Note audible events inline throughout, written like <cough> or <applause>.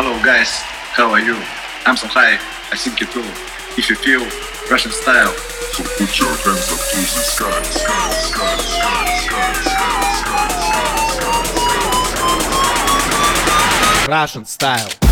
Hello guys, how are you? I'm so high, I think you too. If you feel Russian style, so put your hands up to the sky, sky, sky, sky, sky, sky, sky, Russian style.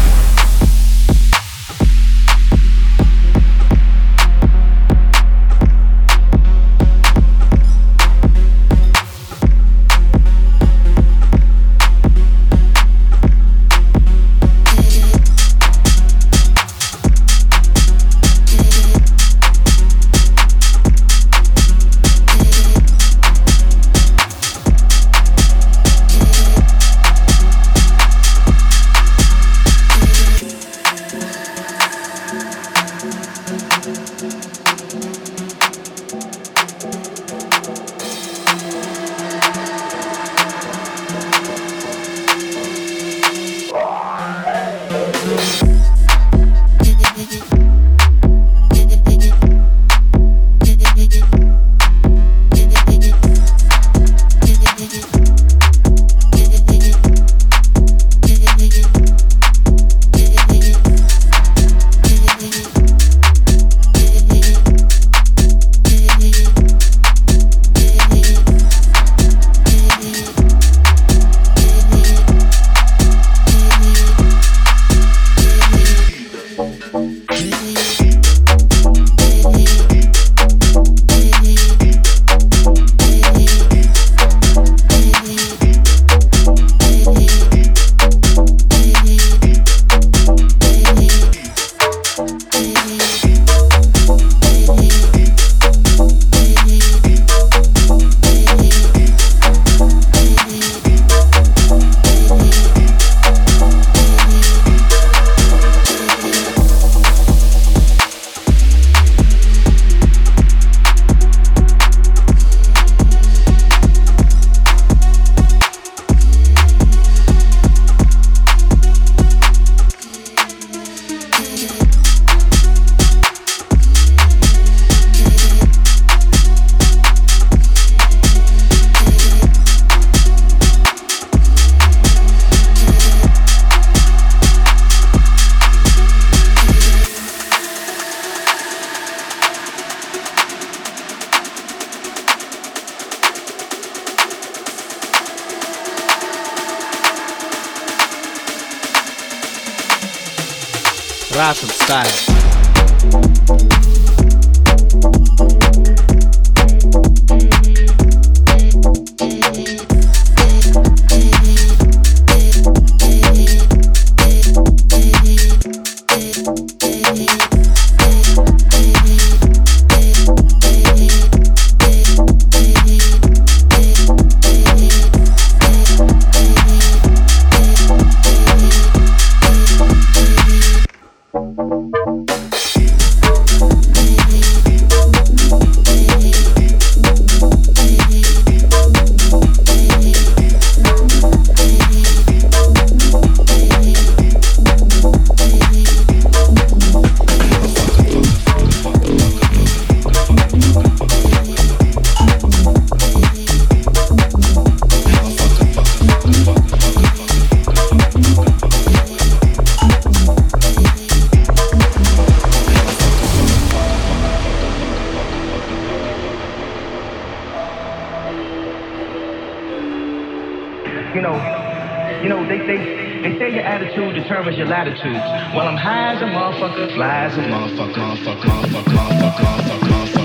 Attitude determines your latitude. Well, I'm high as a motherfucker, fly as a motherfucker, motherfucker, motherfucker, motherfucker, motherfucker, motherfucker,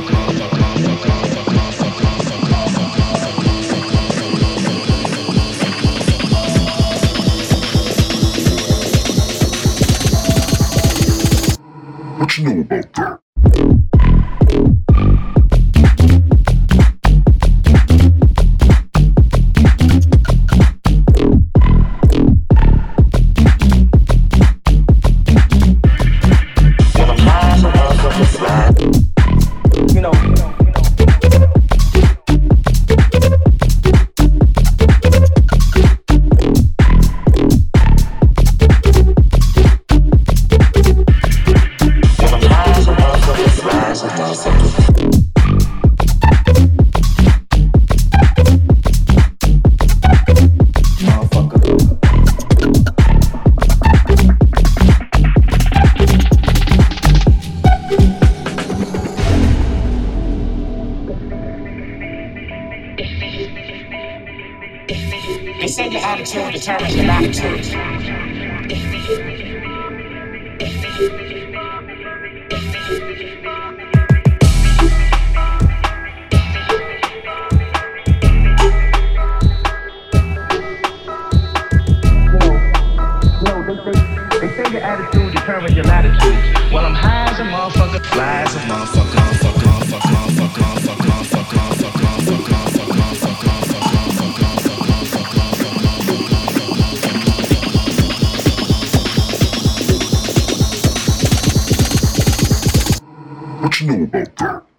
know about that.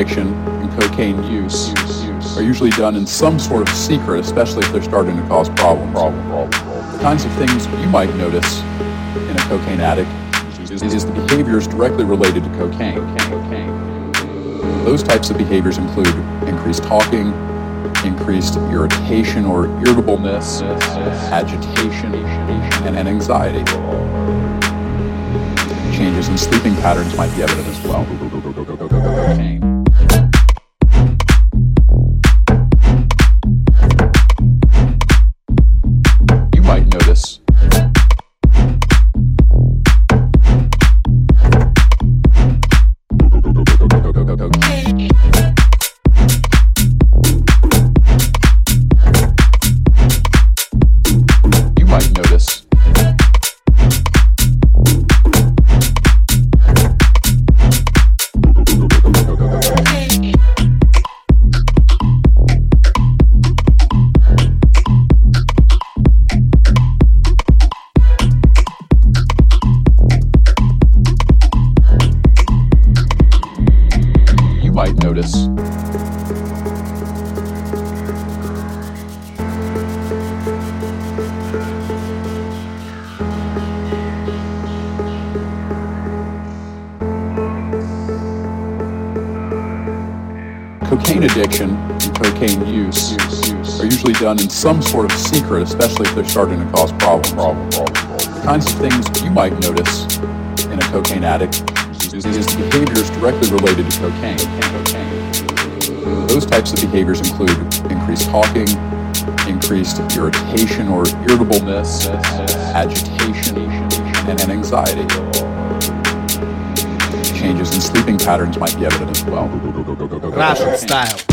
addiction and cocaine use are usually done in some sort of secret, especially if they're starting to cause problems. Problem, problem, problem. The kinds of things you might notice in a cocaine addict is, is the behaviors directly related to cocaine. Those types of behaviors include increased talking, increased irritation or irritableness, agitation, and, and anxiety. Changes in sleeping patterns might be evident as well. Cocaine. cocaine addiction and cocaine use are usually done in some sort of secret, especially if they're starting to cause problems. The kinds of things you might notice in a cocaine addict is the behaviors directly related to cocaine. Those types of behaviors include increased talking, increased irritation or irritableness, agitation, and anxiety changes in sleeping patterns might be evident as well. Russian style.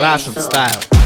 Russian style.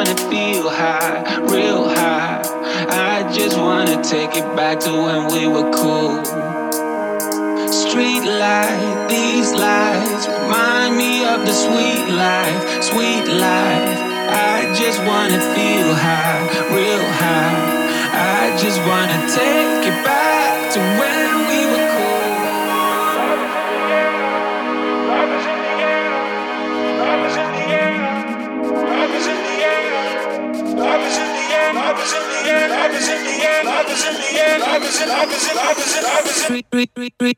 wanna feel high, real high. I just wanna take it back to when we were cool. Street light, these lights remind me of the sweet life, sweet life. I just wanna feel high, real high. I just wanna take it back to when we were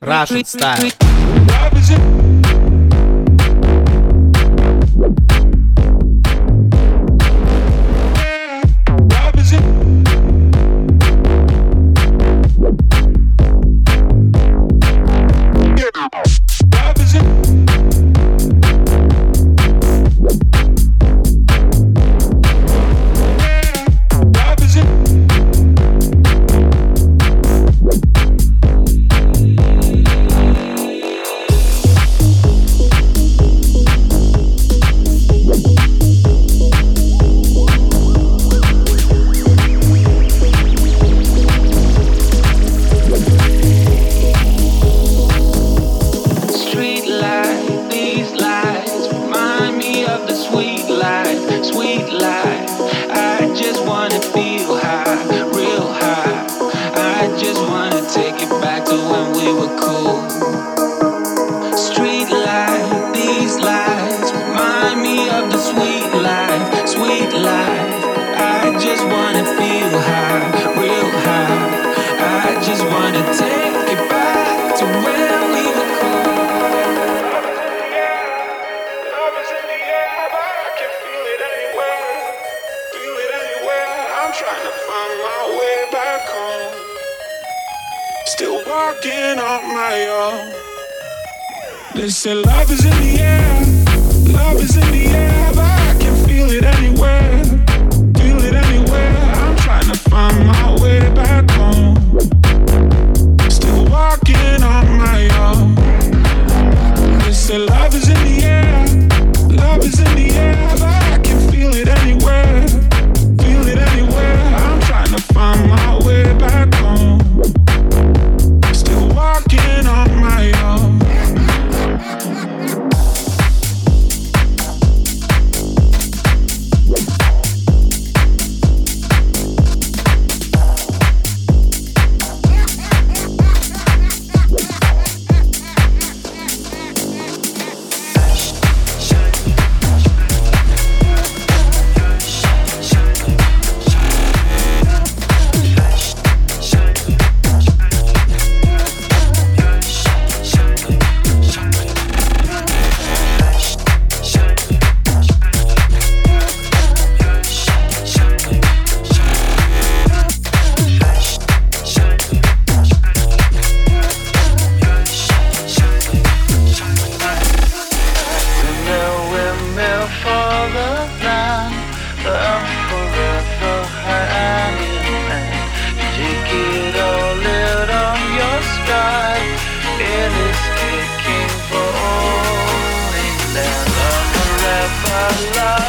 Russian style. It's a love.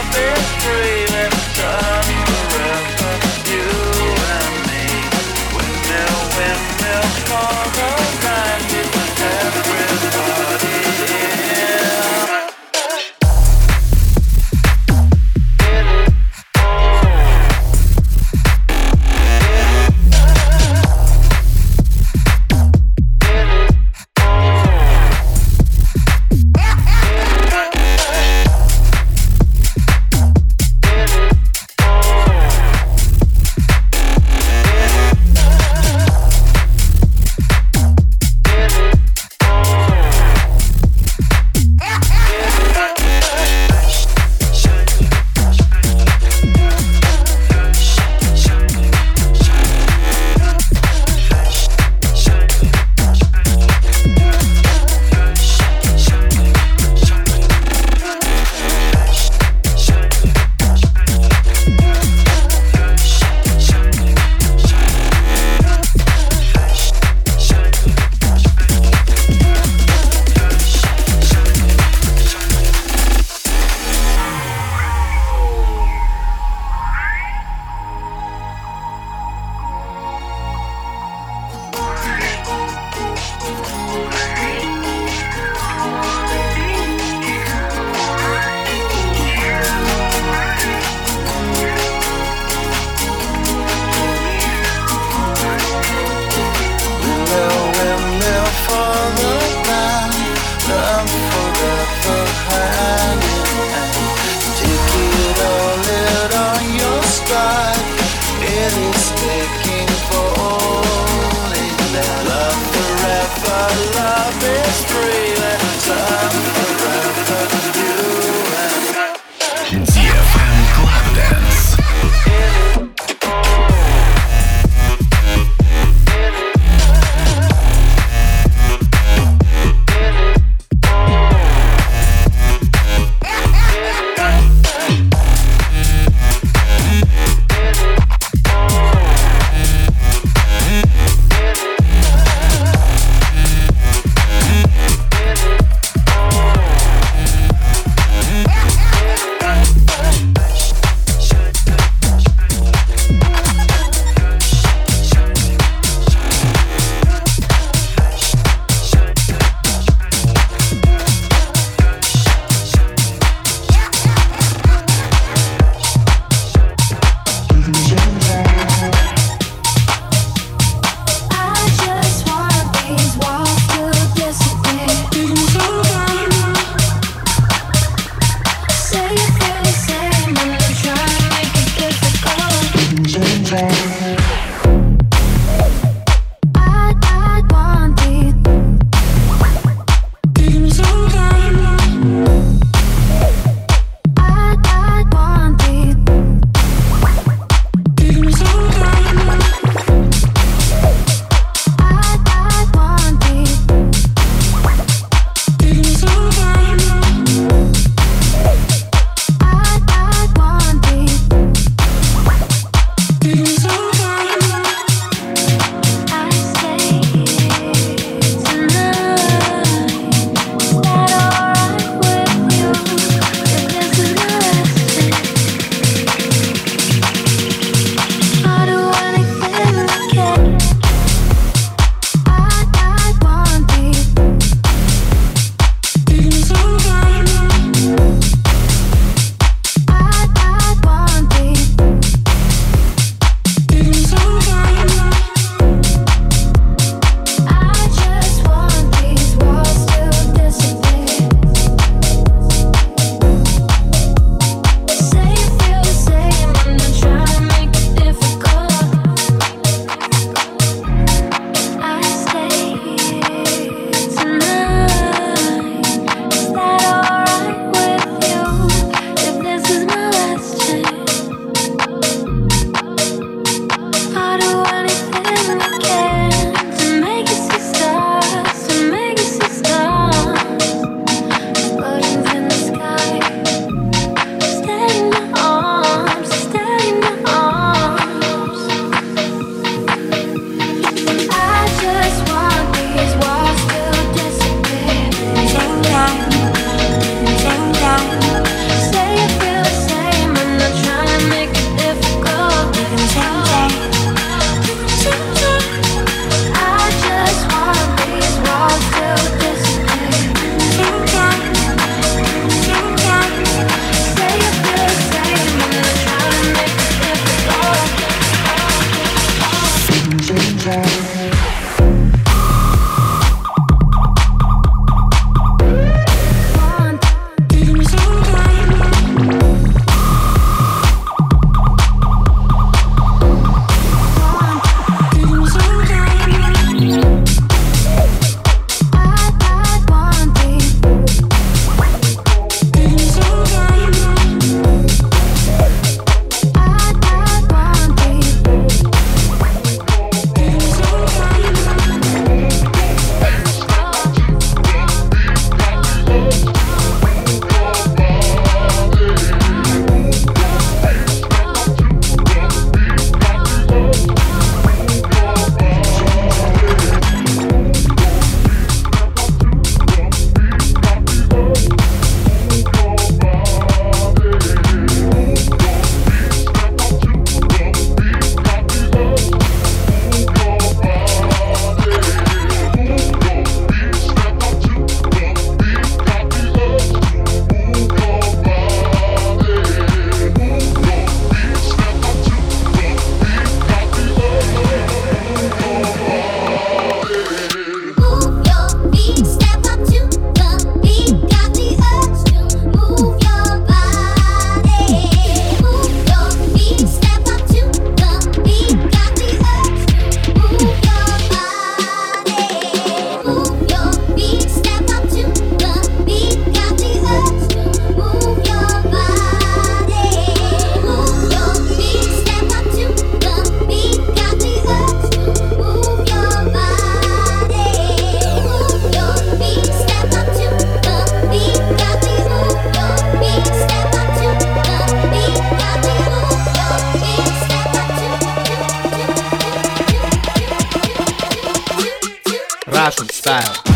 Russian style.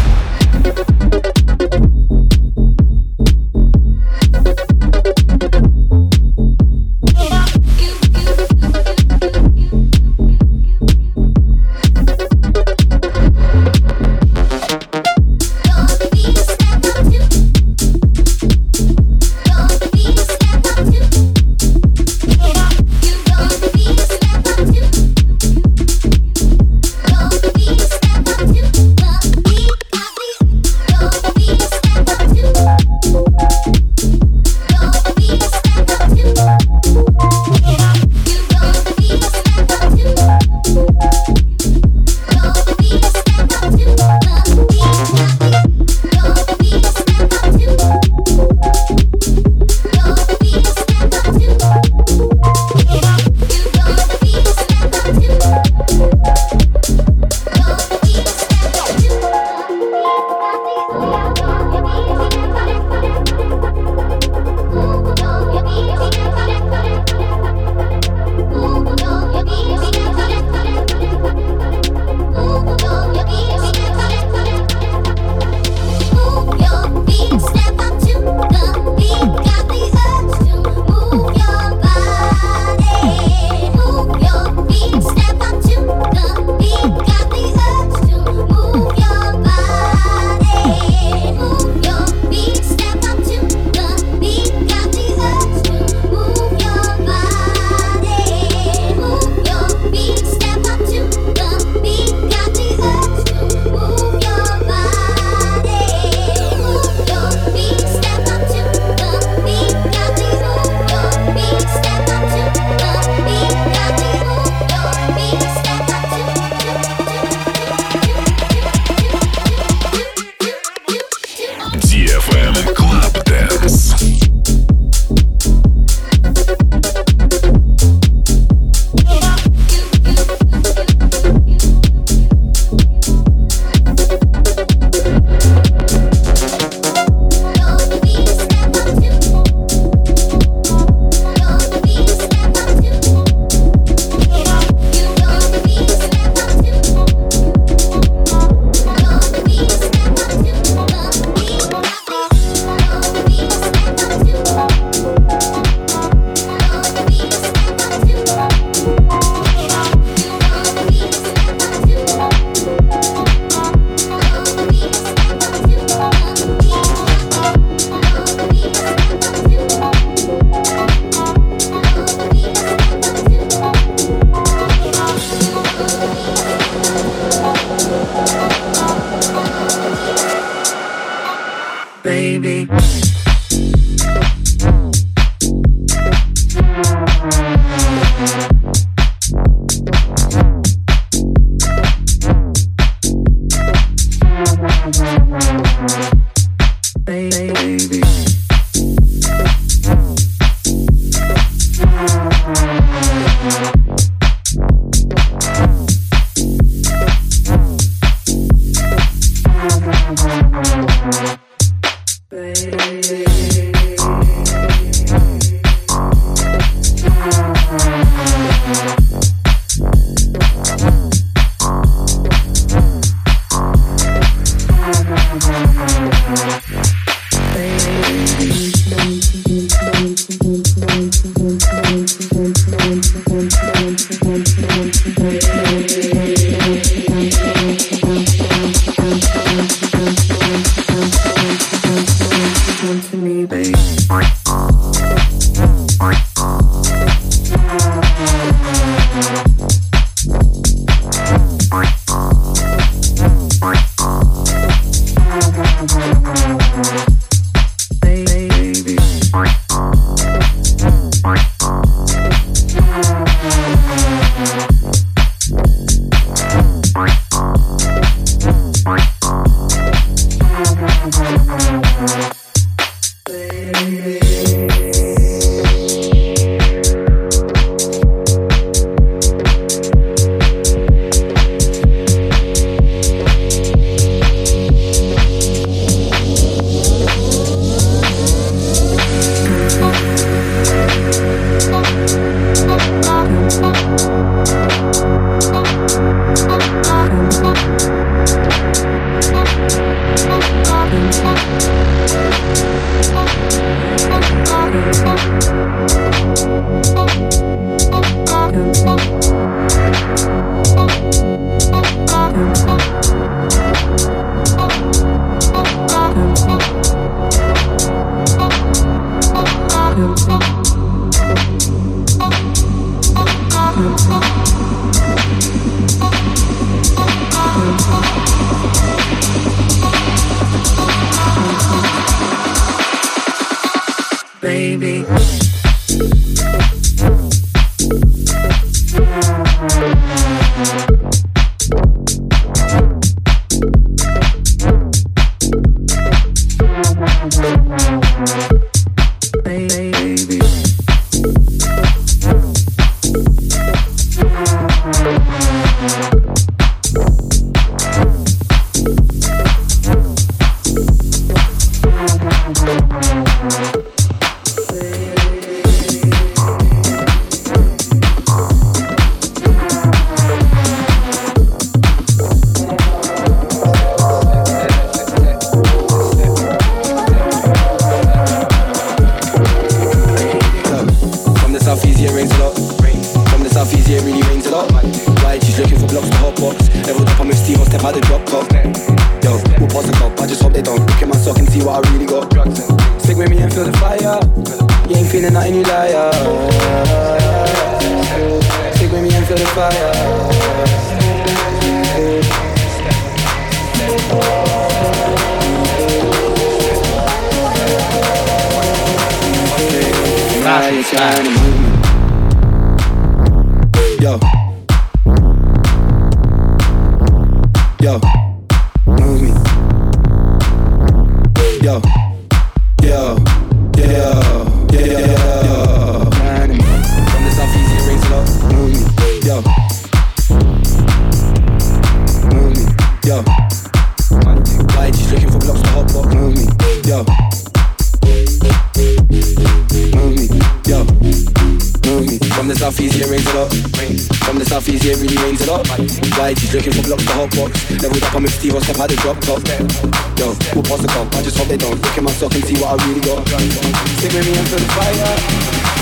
Yo, we'll pause the I just hope they don't Look at myself and see what I really got. Stick with me until the fire.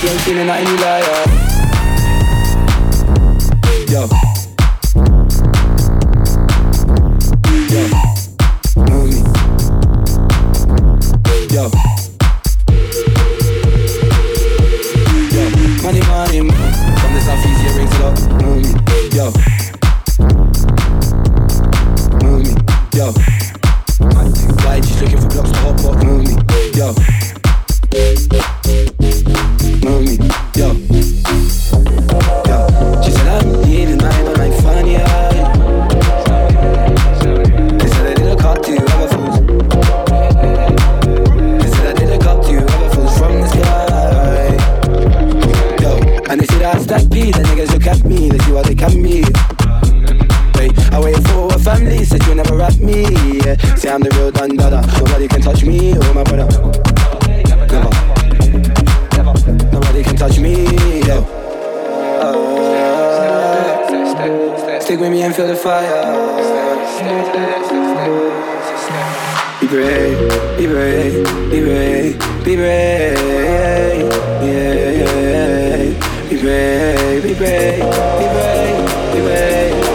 You ain't feeling like any liar. Yo. Yo. Move me Yo. Yo. Money, money, money From the south up. Move me Yo. Move me Yo. Why just looking for blocks to hop off? Move me, yo. Move me, yo. Yo. She said I'm leaving my but I'm funny. They said I didn't cut to you, I'm. They said I didn't cut to you, I'm from the sky. Yo, and they said I stack P, the niggas look at me, they see what they can be family said you never rap me. Yeah. Say I'm the real Don Dada. Nobody can touch me, oh my brother. Never. never. Nobody can touch me. Yeah. Uh, stick with me and feel the fire. Be brave, be brave, be brave, be brave, yeah, yeah. Be brave, be brave, be brave, be brave.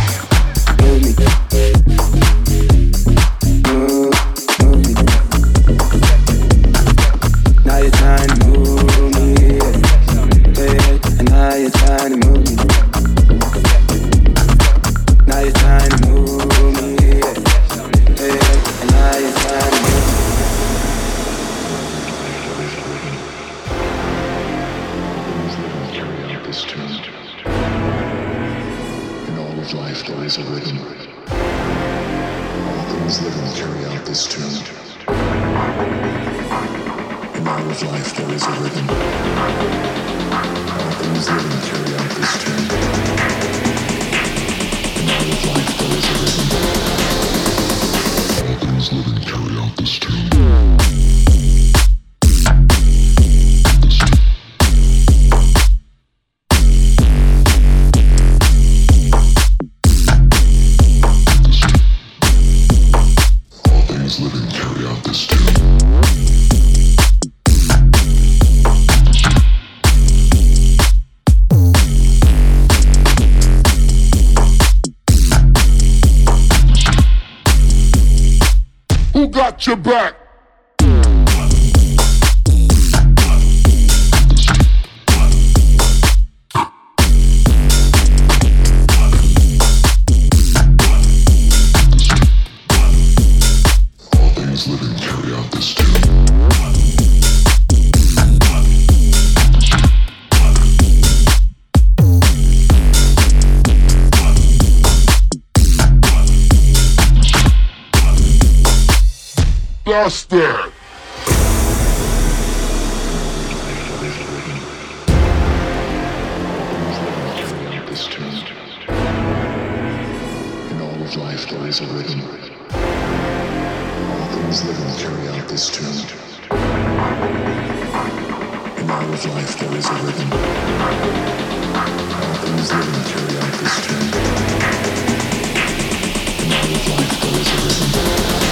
instead. In all of life lies a rhythm. All things living carry out this tune. In all of life there is a rhythm. All things living carry out this tune. In all of life there is a rhythm.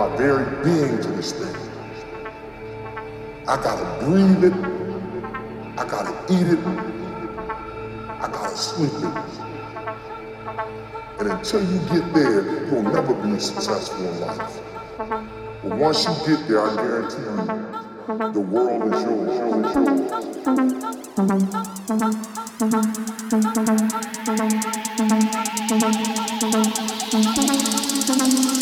My very being to this thing. I gotta breathe it, I gotta eat it, I gotta sleep it. And until you get there, you'll never be successful in life. But once you get there, I guarantee you, the world is <laughs>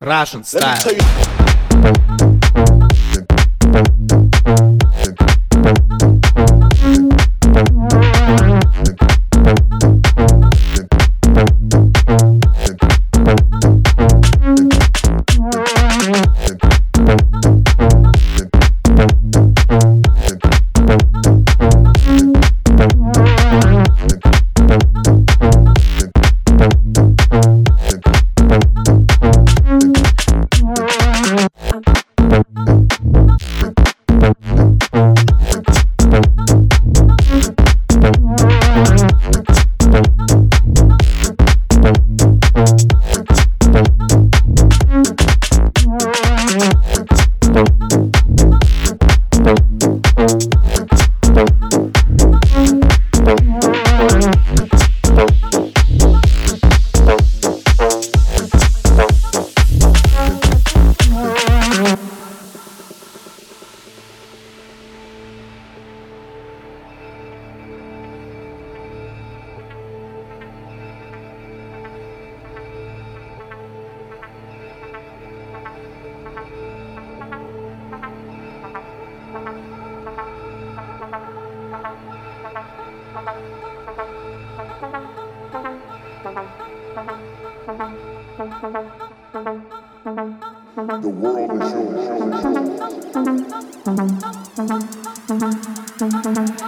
Russian style. The world is Let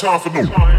time for no.